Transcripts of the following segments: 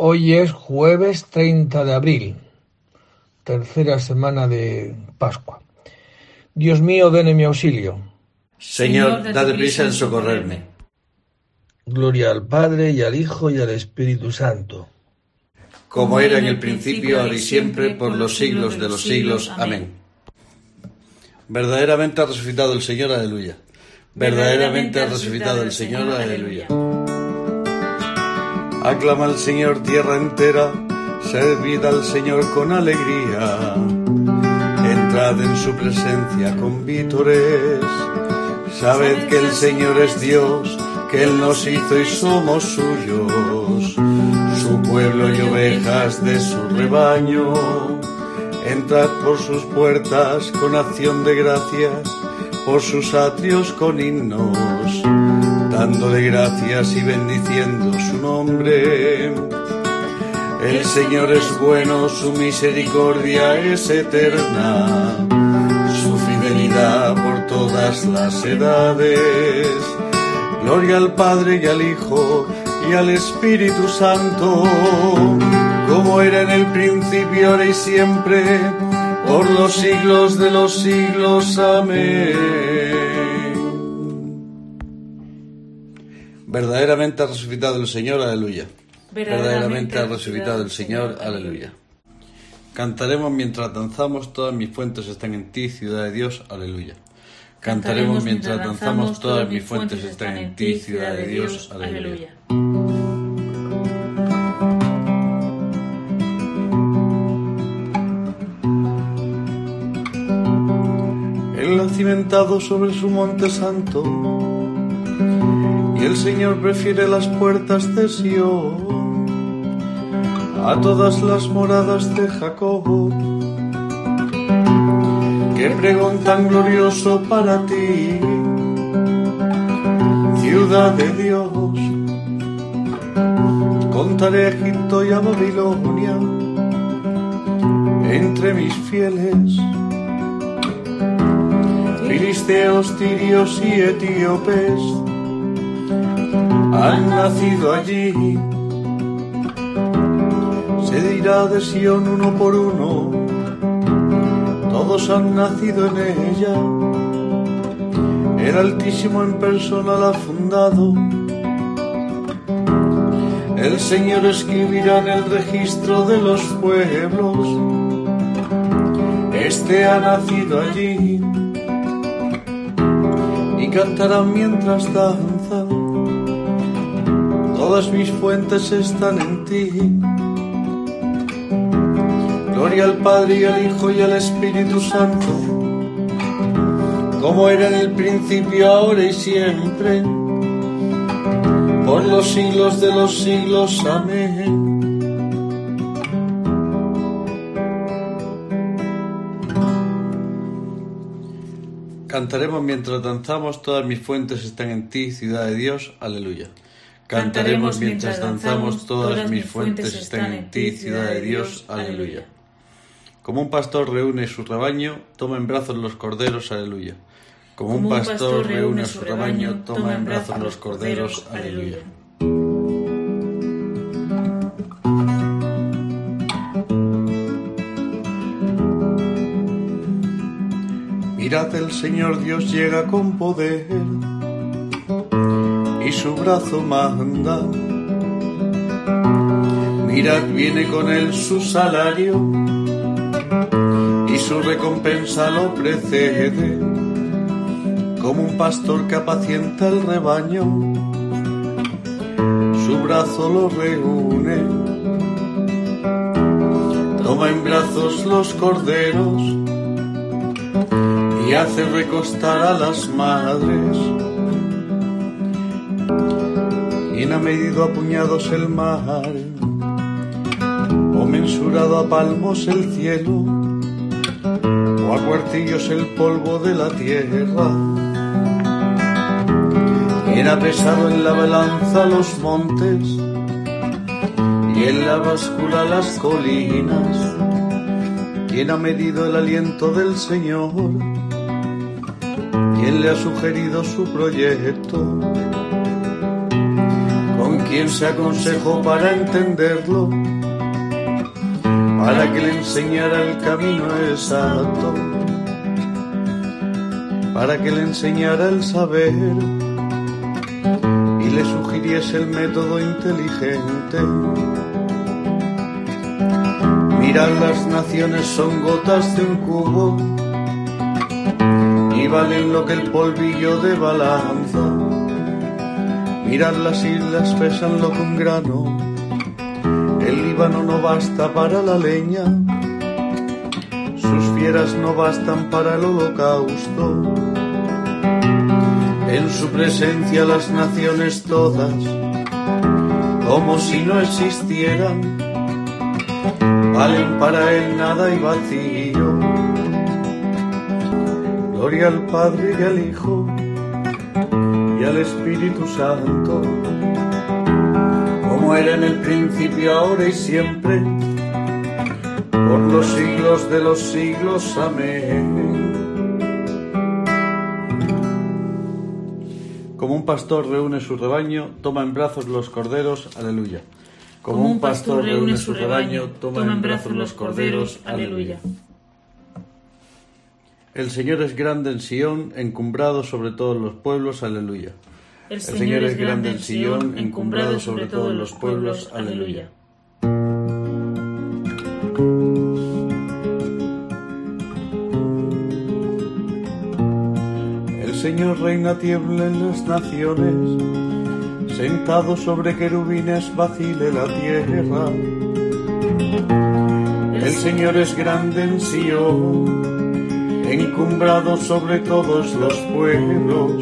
Hoy es jueves 30 de abril, tercera semana de Pascua. Dios mío, ven en mi auxilio. Señor, date prisa en socorrerme. Gloria al Padre y al Hijo y al Espíritu Santo. Como era en el principio, ahora y siempre, por los siglos de los siglos. Amén. Verdaderamente ha resucitado el Señor, aleluya. Verdaderamente ha resucitado el Señor, aleluya. Aclama al Señor tierra entera, servid al Señor con alegría. Entrad en su presencia con vítores. Sabed que el Señor es Dios, que Él nos hizo y somos suyos, su pueblo y ovejas de su rebaño. Entrad por sus puertas con acción de gracias, por sus atrios con himnos dándole gracias y bendiciendo su nombre. El Señor es bueno, su misericordia es eterna, su fidelidad por todas las edades. Gloria al Padre y al Hijo y al Espíritu Santo, como era en el principio, ahora y siempre, por los siglos de los siglos. Amén. Verdaderamente ha resucitado el Señor, aleluya. Verdaderamente ha resucitado el Señor, aleluya. Cantaremos mientras danzamos, todas mis fuentes están en ti, ciudad de Dios, aleluya. Cantaremos mientras danzamos, todas mis fuentes están en ti, ciudad de Dios, aleluya. Él ha cimentado sobre su monte santo y el Señor prefiere las puertas de Sion a todas las moradas de Jacob. Qué pregón tan glorioso para ti, ciudad de Dios. Contaré a Egipto y a Babilonia entre mis fieles. Filisteos, tirios y etíopes han nacido allí. Se dirá de Sion uno por uno, todos han nacido en ella. El Altísimo en persona la ha fundado. El Señor escribirá en el registro de los pueblos. Este ha nacido allí y cantarán mientras danzan todas mis fuentes están en ti. Gloria al Padre y al Hijo y al Espíritu Santo, como era en el principio, ahora y siempre, por los siglos de los siglos. Amén. Cantaremos mientras danzamos, todas mis fuentes están en ti, ciudad de Dios. Aleluya. Cantaremos mientras danzamos, todas mis fuentes están en ti, ciudad de Dios. Aleluya. Como un pastor reúne su rebaño, toma en brazos los corderos. Aleluya. Como un pastor reúne su rebaño, toma en brazos los corderos. Aleluya. Mirad, el Señor Dios llega con poder y su brazo manda. Mirad, viene con él su salario y su recompensa lo precede, como un pastor que apacienta el rebaño, su brazo lo reúne, toma en brazos los corderos y hace recostar a las madres ¿Quién ha medido a puñados el mar? ¿O mensurado a palmos el cielo? ¿O a cuartillos el polvo de la tierra? ¿Quién ha pesado en la balanza los montes? Y en la báscula las colinas. ¿Quién ha medido el aliento del Señor? ¿Quién le ha sugerido su proyecto? Quien se aconsejó para entenderlo, para que le enseñara el camino exacto, para que le enseñara el saber y le sugiriese el método inteligente. Mirad las naciones son gotas de un cubo y valen lo que el polvillo de balanza. Mirad las islas pesan lo que un grano, el Líbano no basta para la leña, sus fieras no bastan para el holocausto. En su presencia las naciones todas, como si no existieran, valen para él nada y vacío. Gloria al Padre y al Hijo y al Espíritu Santo, como era en el principio, ahora y siempre, por los siglos de los siglos. Amén. Como un pastor reúne su rebaño, toma en brazos los corderos, aleluya. Como un pastor reúne su rebaño, toma en brazos los corderos, aleluya. El Señor es grande en Sión, encumbrado sobre todos los pueblos, aleluya. El Señor es grande en Sión, encumbrado sobre todos los pueblos, aleluya. El Señor reina tiembla en las naciones, sentado sobre querubines vacile la tierra. El Señor es grande en Sión, encumbrado sobre todos los pueblos.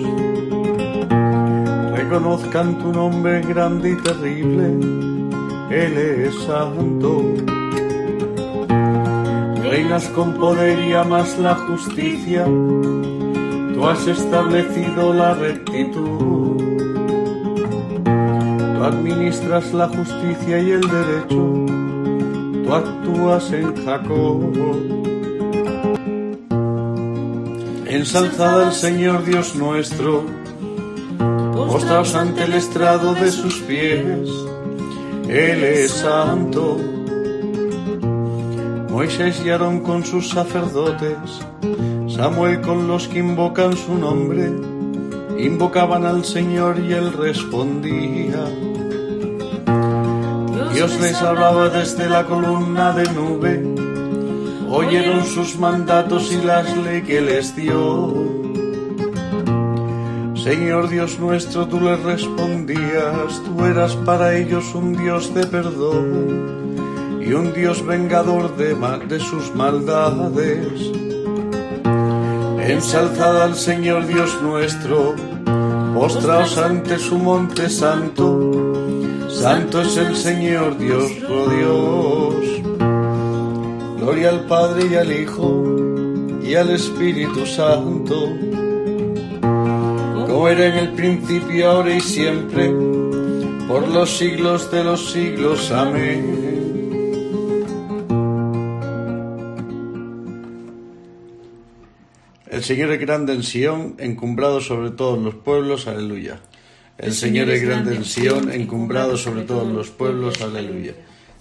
Reconozcan tu nombre grande y terrible, Él es santo. Reinas con poder y amas la justicia, tú has establecido la rectitud. Tú administras la justicia y el derecho, tú actúas en Jacob. Ensalzad al Señor Dios nuestro, postraos ante el estrado de sus pies, Él es santo. Moisés y Aarón con sus sacerdotes, Samuel con los que invocan su nombre, invocaban al Señor y él respondía. Dios les hablaba desde la columna de nube, oyeron sus mandatos y las leyes que les dio. Señor Dios nuestro, tú les respondías, tú eras para ellos un Dios de perdón y un Dios vengador de, de sus maldades. Ensalzad al Señor Dios nuestro, postraos ante su monte santo, santo es el Señor Dios, oh Dios. Gloria al Padre y al Hijo y al Espíritu Santo, como era en el principio, ahora y siempre, por los siglos de los siglos. Amén. El Señor es grande en Sión, encumbrado sobre todos los pueblos, aleluya. El Señor es grande en Sión, encumbrado sobre todos los pueblos, aleluya.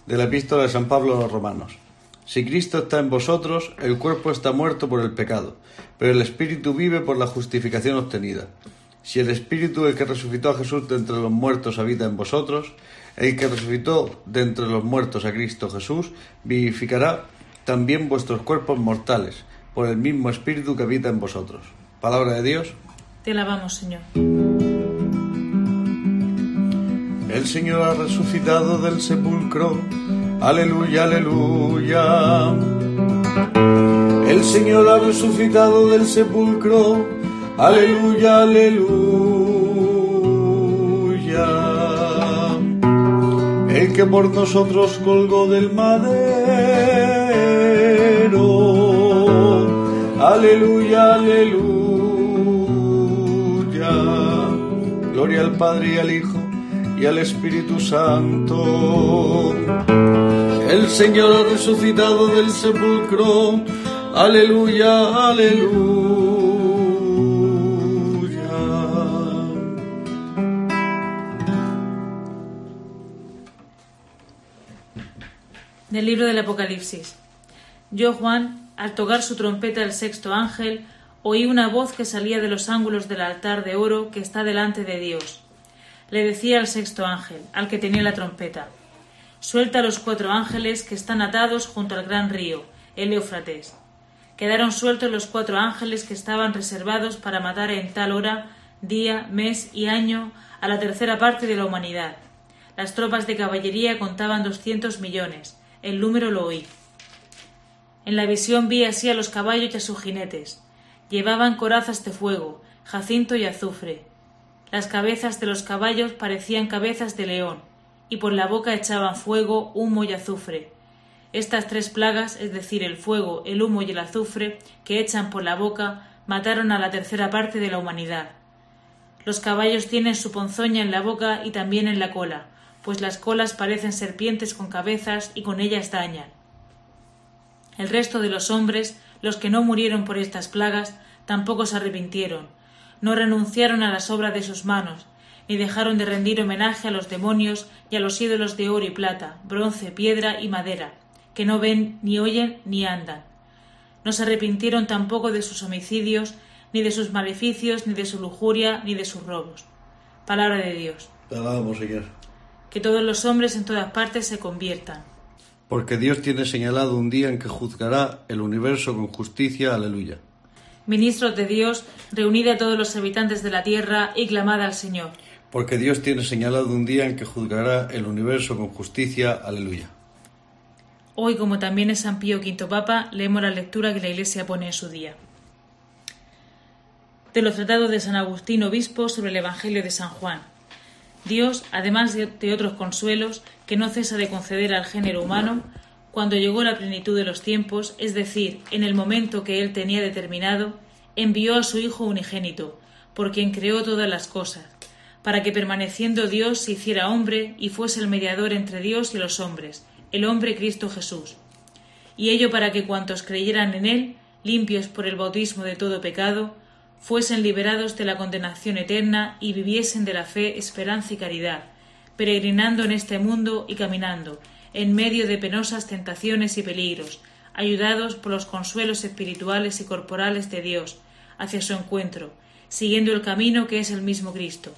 De la epístola de San Pablo a los Romanos. Si Cristo está en vosotros, el cuerpo está muerto por el pecado, pero el Espíritu vive por la justificación obtenida. Si el Espíritu, el que resucitó a Jesús de entre los muertos, habita en vosotros, el que resucitó de entre los muertos a Cristo Jesús, vivificará también vuestros cuerpos mortales por el mismo Espíritu que habita en vosotros. Palabra de Dios. Te alabamos, Señor. El Señor ha resucitado del sepulcro. Aleluya, aleluya. El Señor ha resucitado del sepulcro. Aleluya, aleluya. El que por nosotros colgó del madero. Aleluya, aleluya. Gloria al Padre y al Hijo y al Espíritu Santo el Señor ha resucitado del sepulcro. Aleluya, aleluya. Del libro del Apocalipsis. Yo, Juan, al tocar su trompeta el sexto ángel, oí una voz que salía de los ángulos del altar de oro que está delante de Dios. Le decía al sexto ángel, al que tenía la trompeta, Suelta a los cuatro ángeles que están atados junto al gran río, el Éufrates. Quedaron sueltos los cuatro ángeles que estaban reservados para matar en tal hora, día, mes y año a la tercera parte de la humanidad. Las tropas de caballería contaban doscientos millones. El número lo oí. En la visión vi así a los caballos y a sus jinetes. Llevaban corazas de fuego, jacinto y azufre. Las cabezas de los caballos parecían cabezas de león, y por la boca echaban fuego, humo y azufre. Estas tres plagas, es decir, el fuego, el humo y el azufre, que echan por la boca, mataron a la tercera parte de la humanidad. Los caballos tienen su ponzoña en la boca y también en la cola, pues las colas parecen serpientes con cabezas y con ellas dañan. El resto de los hombres, los que no murieron por estas plagas, tampoco se arrepintieron, no renunciaron a las obras de sus manos, ni dejaron de rendir homenaje a los demonios y a los ídolos de oro y plata, bronce, piedra y madera, que no ven, ni oyen, ni andan. No se arrepintieron tampoco de sus homicidios, ni de sus maleficios, ni de su lujuria, ni de sus robos. Palabra de Dios. Te alabamos, Señor. Que todos los hombres en todas partes se conviertan. Porque Dios tiene señalado un día en que juzgará el universo con justicia. Aleluya. Ministros de Dios, reunid a todos los habitantes de la tierra y clamad al Señor. Porque Dios tiene señalado un día en que juzgará el universo con justicia. Aleluya. Hoy, como también es San Pío V Papa, leemos la lectura que la Iglesia pone en su día. De los tratados de San Agustín Obispo sobre el Evangelio de San Juan. Dios, además de otros consuelos que no cesa de conceder al género humano, cuando llegó la plenitud de los tiempos, es decir, en el momento que él tenía determinado, envió a su Hijo unigénito, por quien creó todas las cosas, para que permaneciendo Dios se hiciera hombre y fuese el mediador entre Dios y los hombres, el hombre Cristo Jesús. Y ello para que cuantos creyeran en él, limpios por el bautismo de todo pecado, fuesen liberados de la condenación eterna y viviesen de la fe, esperanza y caridad, peregrinando en este mundo y caminando, en medio de penosas tentaciones y peligros, ayudados por los consuelos espirituales y corporales de Dios, hacia su encuentro, siguiendo el camino que es el mismo Cristo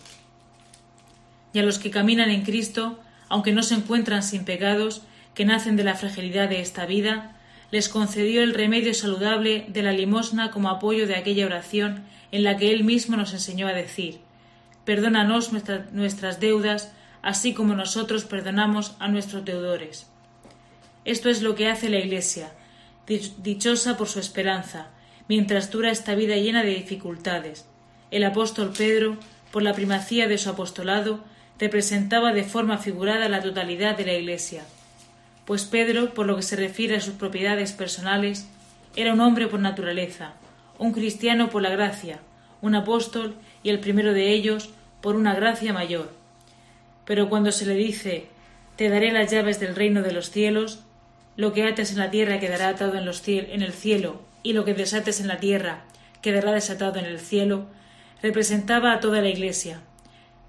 a los que caminan en Cristo, aunque no se encuentran sin pecados, que nacen de la fragilidad de esta vida, les concedió el remedio saludable de la limosna como apoyo de aquella oración en la que Él mismo nos enseñó a decir Perdónanos nuestras deudas, así como nosotros perdonamos a nuestros deudores. Esto es lo que hace la Iglesia, dichosa por su esperanza, mientras dura esta vida llena de dificultades. El apóstol Pedro, por la primacía de su apostolado, representaba de forma figurada la totalidad de la Iglesia, pues Pedro, por lo que se refiere a sus propiedades personales, era un hombre por naturaleza, un cristiano por la gracia, un apóstol y el primero de ellos por una gracia mayor. Pero cuando se le dice te daré las llaves del reino de los cielos, lo que ates en la tierra quedará atado en, el cielo, y lo que desates en la tierra quedará desatado en el cielo, representaba a toda la Iglesia,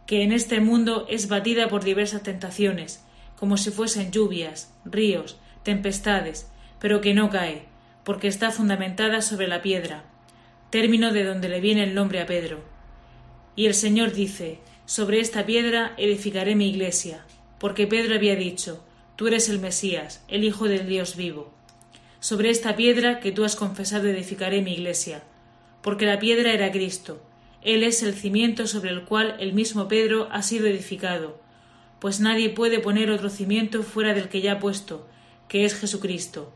que en este mundo es batida por diversas tentaciones, como si fuesen lluvias, ríos, tempestades, pero que no cae, porque está fundamentada sobre la piedra, término de donde le viene el nombre a Pedro. Y el Señor dice, sobre esta piedra edificaré mi iglesia, porque Pedro había dicho, tú eres el Mesías, el Hijo del Dios vivo. Sobre esta piedra que tú has confesado edificaré mi iglesia, porque la piedra era Cristo, él es el cimiento sobre el cual el mismo Pedro ha sido edificado, pues nadie puede poner otro cimiento fuera del que ya ha puesto, que es Jesucristo.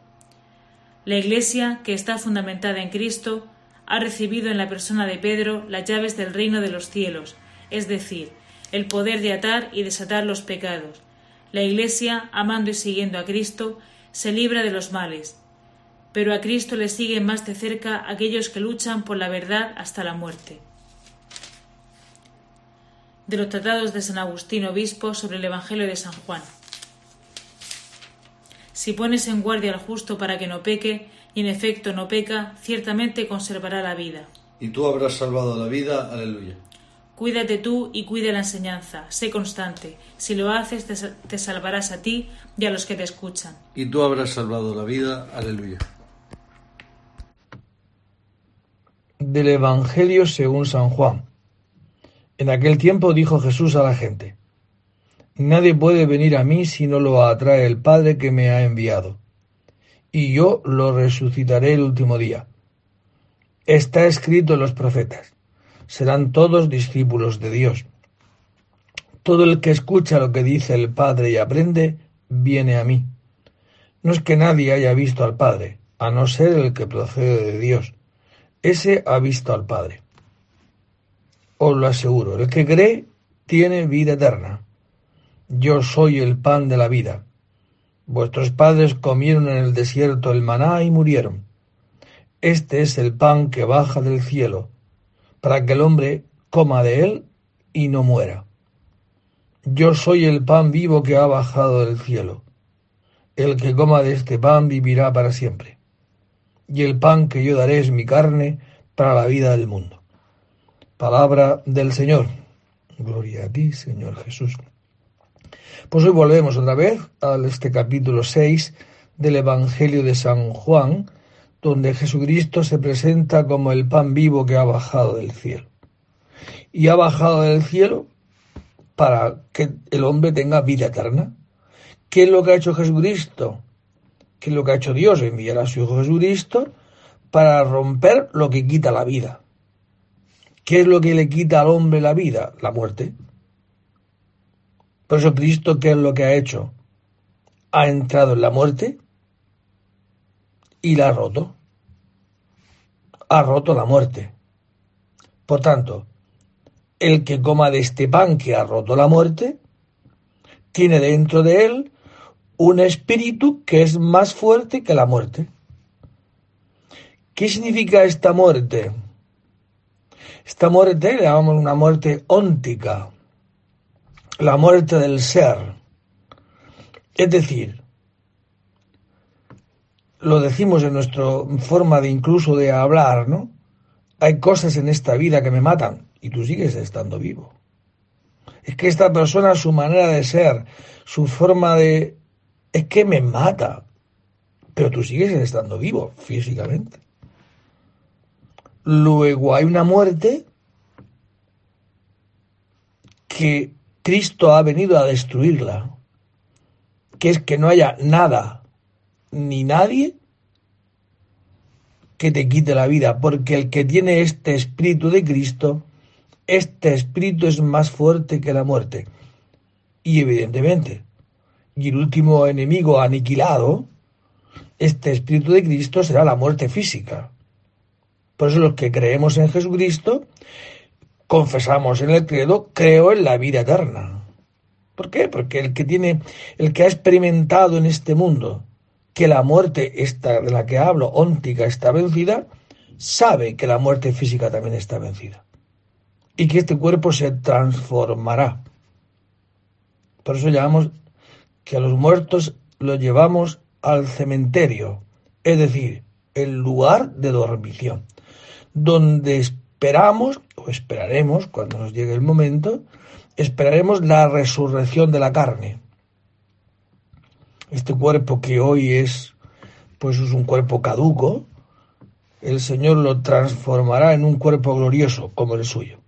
La Iglesia, que está fundamentada en Cristo, ha recibido en la persona de Pedro las llaves del reino de los cielos, es decir, el poder de atar y desatar los pecados. La Iglesia, amando y siguiendo a Cristo, se libra de los males, pero a Cristo le siguen más de cerca aquellos que luchan por la verdad hasta la muerte de los tratados de San Agustín Obispo sobre el Evangelio de San Juan. Si pones en guardia al justo para que no peque, y en efecto no peca, ciertamente conservará la vida. Y tú habrás salvado la vida. Aleluya. Cuídate tú y cuide la enseñanza. Sé constante. Si lo haces, te, salvarás a ti y a los que te escuchan. Y tú habrás salvado la vida. Aleluya. Del Evangelio según San Juan. En aquel tiempo dijo Jesús a la gente, Nadie puede venir a mí si no lo atrae el Padre que me ha enviado, y yo lo resucitaré el último día. Está escrito en los profetas serán todos discípulos de Dios. Todo el que escucha lo que dice el Padre y aprende, viene a mí. No es que nadie haya visto al Padre, a no ser el que procede de Dios. Ese ha visto al Padre. Os lo aseguro, el que cree tiene vida eterna. Yo soy el pan de la vida. Vuestros padres comieron en el desierto el maná y murieron. Este es el pan que baja del cielo para que el hombre coma de él y no muera. Yo soy el pan vivo que ha bajado del cielo. El que coma de este pan vivirá para siempre. Y el pan que yo daré es mi carne para la vida del mundo. Palabra del Señor. Gloria a ti, Señor Jesús. Pues hoy volvemos otra vez a este capítulo 6 del Evangelio de San Juan, donde Jesucristo se presenta como el pan vivo que ha bajado del cielo. Y ha bajado del cielo para que el hombre tenga vida eterna. ¿Qué es lo que ha hecho Jesucristo? ¿Qué es lo que ha hecho Dios? Enviar a su Hijo Jesucristo para romper lo que quita la vida. ¿Qué es lo que le quita al hombre la vida? La muerte. Por eso Cristo, ¿qué es lo que ha hecho? Ha entrado en la muerte y la ha roto. Ha roto la muerte. Por tanto, el que coma de este pan que ha roto la muerte, tiene dentro de él un espíritu que es más fuerte que la muerte. ¿Qué significa esta muerte? Esta muerte le llamamos una muerte óntica, la muerte del ser. Es decir, lo decimos en nuestra forma de incluso de hablar, ¿no? Hay cosas en esta vida que me matan y tú sigues estando vivo. Es que esta persona, su manera de ser, su forma de... es que me mata, pero tú sigues estando vivo físicamente. Luego hay una muerte que Cristo ha venido a destruirla, que es que no haya nada ni nadie que te quite la vida, porque el que tiene este espíritu de Cristo, este espíritu es más fuerte que la muerte. Y evidentemente, y el último enemigo aniquilado, este espíritu de Cristo será la muerte física. Por eso los que creemos en Jesucristo, confesamos en el credo, creo en la vida eterna. ¿Por qué? Porque el que tiene, el que ha experimentado en este mundo que la muerte esta de la que hablo, óntica, está vencida, sabe que la muerte física también está vencida y que este cuerpo se transformará. Por eso llamamos que a los muertos los llevamos al cementerio, es decir, el lugar de dormición, donde esperamos o esperaremos, cuando nos llegue el momento, esperaremos la resurrección de la carne este cuerpo que hoy es pues es un cuerpo caduco, el Señor lo transformará en un cuerpo glorioso como el suyo.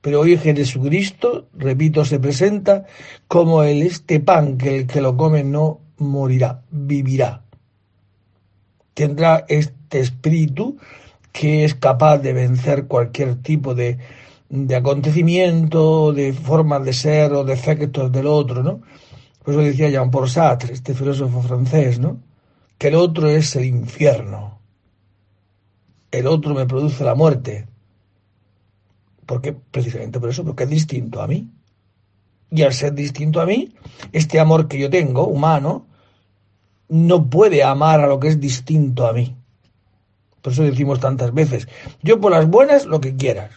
Pero hoy Jesucristo, repito, se presenta como el este pan que el que lo come no morirá, vivirá. Tendrá este espíritu que es capaz de vencer cualquier tipo de, de acontecimiento, de formas de ser o de efectos del otro, ¿no? Por eso decía Jean-Paul Sartre, este filósofo francés, ¿no? Que el otro es el infierno. El otro me produce la muerte. ¿Por qué? Precisamente por eso, porque es distinto a mí. Y al ser distinto a mí, este amor que yo tengo, humano, no puede amar a lo que es distinto a mí. Por eso decimos tantas veces, yo por las buenas lo que quieras.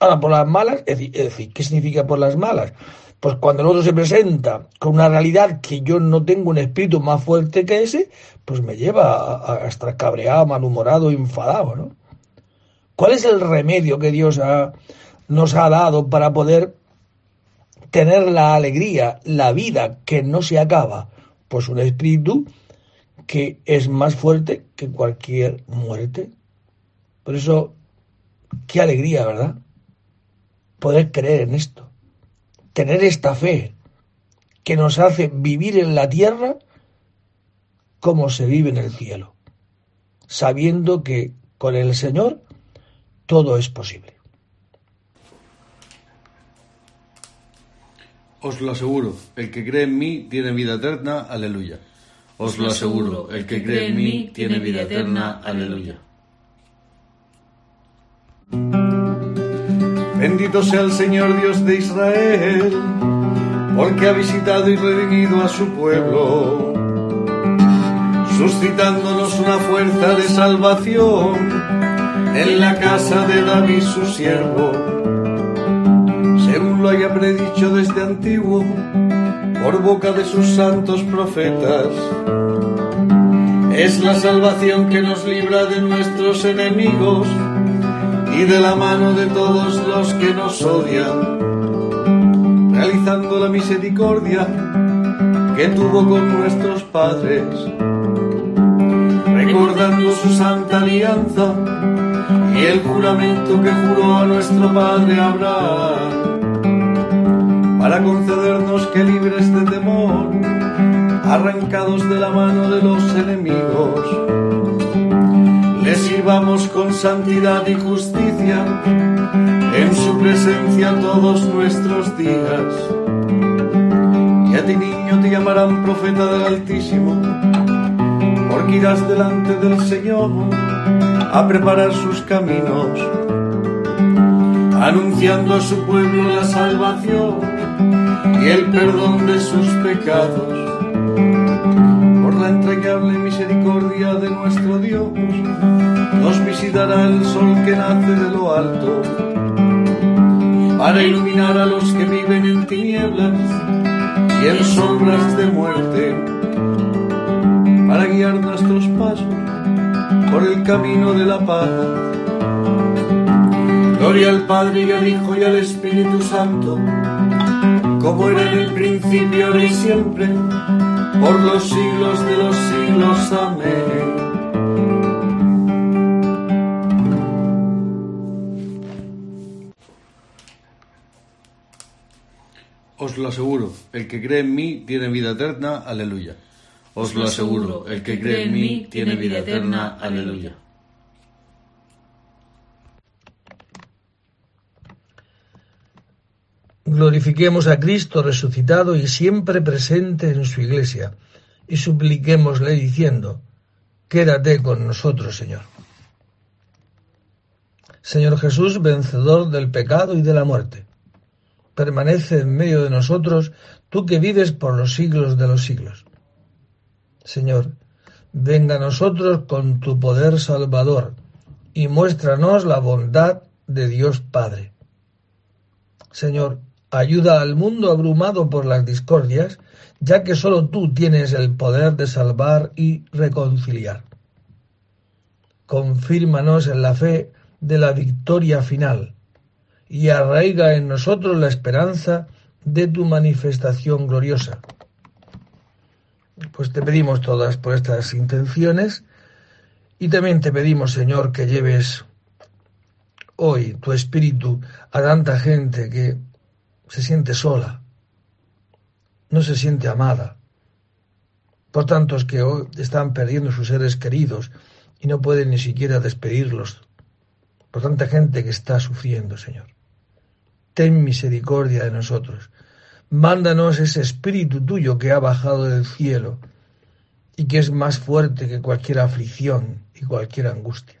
Ahora, por las malas, es decir, ¿qué significa por las malas? Pues cuando el otro se presenta con una realidad que yo no tengo un espíritu más fuerte que ese, pues me lleva a, estar cabreado, malhumorado, enfadado, ¿no? ¿Cuál es el remedio que Dios nos ha dado para poder tener la alegría, la vida que no se acaba? Pues un espíritu que es más fuerte que cualquier muerte. Por eso, qué alegría, ¿verdad? Poder creer en esto, tener esta fe que nos hace vivir en la tierra como se vive en el cielo, sabiendo que con el Señor todo es posible. Os lo aseguro, el que cree en mí tiene vida eterna, aleluya. Os lo aseguro, el que cree en mí tiene vida eterna, aleluya. Bendito sea el Señor Dios de Israel, porque ha visitado y redimido a su pueblo, suscitándonos una fuerza de salvación en la casa de David su siervo, según lo haya predicho desde antiguo por boca de sus santos profetas. Es la salvación que nos libra de nuestros enemigos y de la mano de todos los que nos odian, realizando la misericordia que tuvo con nuestros padres, recordando su santa alianza y el juramento que juró a nuestro padre Abraham para concedernos que libres de temor, arrancados de la mano de los enemigos, le sirvamos con santidad y justicia en su presencia todos nuestros días. Y a ti niño te llamarán profeta del Altísimo, porque irás delante del Señor a preparar sus caminos, anunciando a su pueblo la salvación y el perdón de sus pecados. Por la entrañable misericordia de nuestro Dios, nos visitará el sol que nace de lo alto, para iluminar a los que viven en tinieblas y en sombras de muerte, para guiar nuestros pasos por el camino de la paz. Gloria al Padre y al Hijo y al Espíritu Santo como era en el principio, ahora y siempre, por los siglos de los siglos. Amén. Os lo aseguro, el que cree en mí tiene vida eterna, aleluya. Os lo aseguro, el que cree en mí tiene vida eterna, aleluya. Glorifiquemos a Cristo resucitado y siempre presente en su iglesia, y supliquémosle diciendo, Quédate con nosotros, Señor. Señor Jesús, vencedor del pecado y de la muerte, permanece en medio de nosotros, tú que vives por los siglos de los siglos. Señor, venga a nosotros con tu poder salvador y muéstranos la bondad de Dios Padre. Señor, Ayuda al mundo abrumado por las discordias, ya que sólo tú tienes el poder de salvar y reconciliar. Confírmanos en la fe de la victoria final y arraiga en nosotros la esperanza de tu manifestación gloriosa. Pues te pedimos todas por estas intenciones y también te pedimos, Señor, que lleves hoy tu espíritu a tanta gente que se siente sola, no se siente amada. Por tantos que hoy están perdiendo sus seres queridos y no pueden ni siquiera despedirlos. Por tanta gente que está sufriendo, Señor. Ten misericordia de nosotros. Mándanos ese espíritu tuyo que ha bajado del cielo y que es más fuerte que cualquier aflicción y cualquier angustia.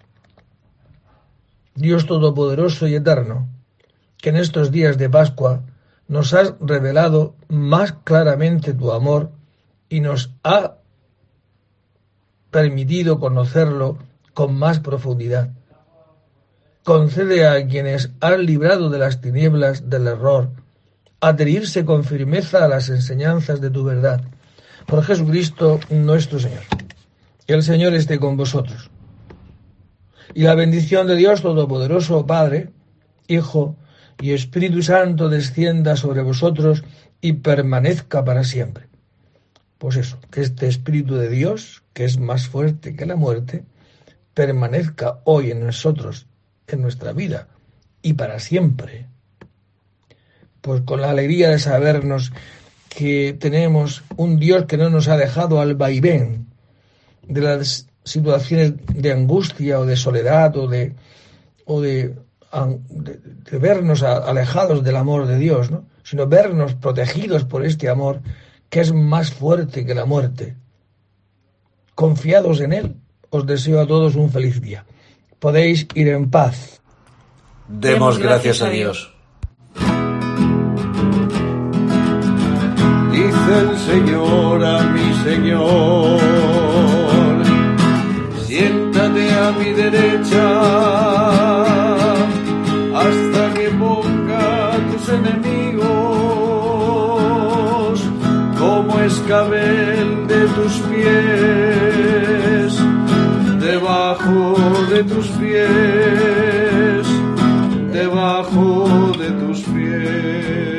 Dios Todopoderoso y Eterno, que en estos días de Pascua nos has revelado más claramente tu amor y nos ha permitido conocerlo con más profundidad. Concede a quienes han librado de las tinieblas del error adherirse con firmeza a las enseñanzas de tu verdad. Por Jesucristo nuestro Señor. El Señor esté con vosotros. Y la bendición de Dios Todopoderoso, Padre, Hijo y Espíritu Santo descienda sobre vosotros y permanezca para siempre. Pues eso, que este Espíritu de Dios, que es más fuerte que la muerte, permanezca hoy en nosotros, en nuestra vida y para siempre. Pues con la alegría de sabernos que tenemos un Dios que no nos ha dejado al vaivén de las situaciones de angustia o de soledad o de, o de, de, vernos alejados del amor de Dios, ¿no? sino vernos protegidos por este amor que es más fuerte que la muerte. Confiados en Él, os deseo a todos un feliz día. Podéis ir en paz. Demos gracias a Dios. Dice el Señor a mi Señor, mi derecha hasta que ponga tus enemigos como escabel de tus pies, debajo de tus pies, debajo de tus pies.